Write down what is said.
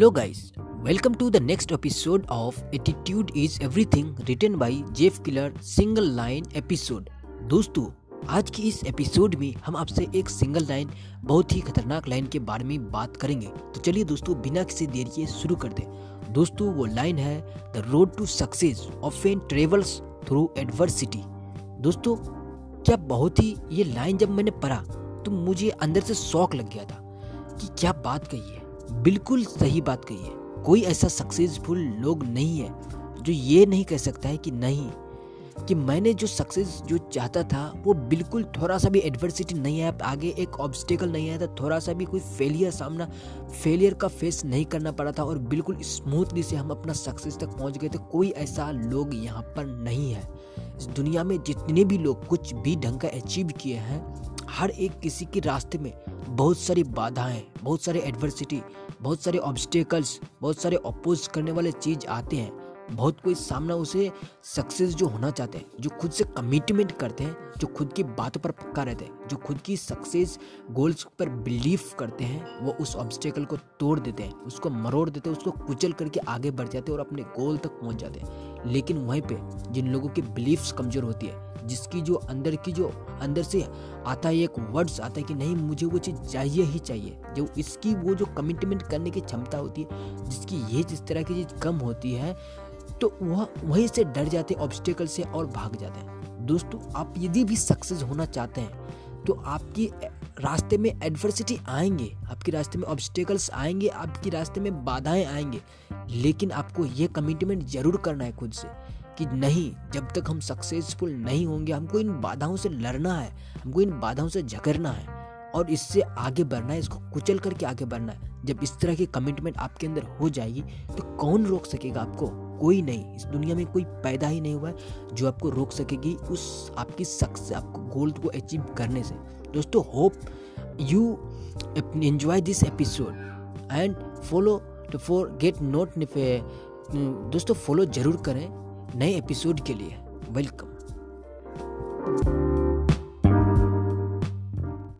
Hello, guys. Welcome to the next episode of Attitude is Everything written by Jeff Killer single line episode दोस्तों आज की इस episode में हम आपसे एक सिंगल लाइन बहुत ही खतरनाक लाइन के बारे में बात करेंगे। तो चलिए दोस्तों बिना किसी देर के शुरू कर दें। दोस्तों वो लाइन है the road to success often travels through adversity दोस्तों क्या बहुत ही ये लाइन जब मैंने पढ़ा तो मुझे अंदर से शौक लग गया था कि क्या बात कही है। बिल्कुल सही बात कही है। कोई ऐसा सक्सेसफुल लोग नहीं है, जो ये नहीं कह सकता है कि नहीं, कि मैंने जो सक्सेस जो चाहता था, वो बिल्कुल थोड़ा सा भी एडवर्सिटी नहीं आया आगे एक ऑब्स्टेकल नहीं आया था थोड़ा सा भी कोई फेलियर सामना फेलियर का फेस नहीं करना पड़ा था, और बिल्कुल स्मूथली से हम अपना सक्सेस तक पहुँच गए थे। कोई ऐसा लोग यहाँ पर नहीं है। इस दुनिया में जितने भी लोग कुछ भी ढंग का अचीव किए हैं, हर एक किसी के रास्ते में बहुत सारी बाधाएँ बहुत सारे एडवर्सिटी बहुत सारे ऑब्स्टेकल्स बहुत सारे अपोज करने वाले चीज़ आते हैं। बहुत कोई सामना उसे सक्सेस जो होना चाहते हैं, जो खुद से कमिटमेंट करते हैं, जो खुद की बातों पर पक्का रहते हैं, जो खुद की सक्सेस गोल्स पर बिलीव करते हैं, वो उस ऑब्स्टेकल को तोड़ देते हैं, उसको मरोड़ देते हैं, उसको कुचल करके आगे बढ़ जाते हैं और अपने गोल तक पहुँच जाते हैं। लेकिन वहीं पे जिन लोगों की बिलीफ्स कमज़ोर होती है जिसकी जो अंदर की जो अंदर से आता है, एक वर्ड्स आता है कि नहीं, मुझे वो चीज़ चाहिए ही चाहिए। जो इसकी वो जो कमिटमेंट करने की क्षमता होती है, जिसकी ये जिस तरह की चीज़ कम होती है तो वह, वहीं से डर जाते हैं ऑब्स्टेकल से और भाग जाते हैं। दोस्तों, आप यदि भी सक्सेस होना चाहते हैं तो आपकी रास्ते में एडवर्सिटी आएँगे, आपके रास्ते में ऑब्स्टेकल्स आएँगे, आपके रास्ते में बाधाएँ आएँगे, लेकिन आपको ये कमिटमेंट ज़रूर करना है खुद से। कि नहीं, जब तक हम सक्सेसफुल नहीं होंगे, हमको इन बाधाओं से लड़ना है, हमको इन बाधाओं से झगड़ना है और इससे आगे बढ़ना है, इसको कुचल करके आगे बढ़ना है। जब इस तरह की कमिटमेंट आपके अंदर हो जाएगी तो कौन रोक सकेगा आपको? कोई नहीं। इस दुनिया में कोई पैदा ही नहीं हुआ है जो आपको रोक सकेगी उस आपकी सक्सेस आपको गोल को अचीव करने से। दोस्तों hope you enjoy this episode and follow for get note दोस्तों फॉलो ज़रूर करें। नए एपिसोड के लिए वेलकम।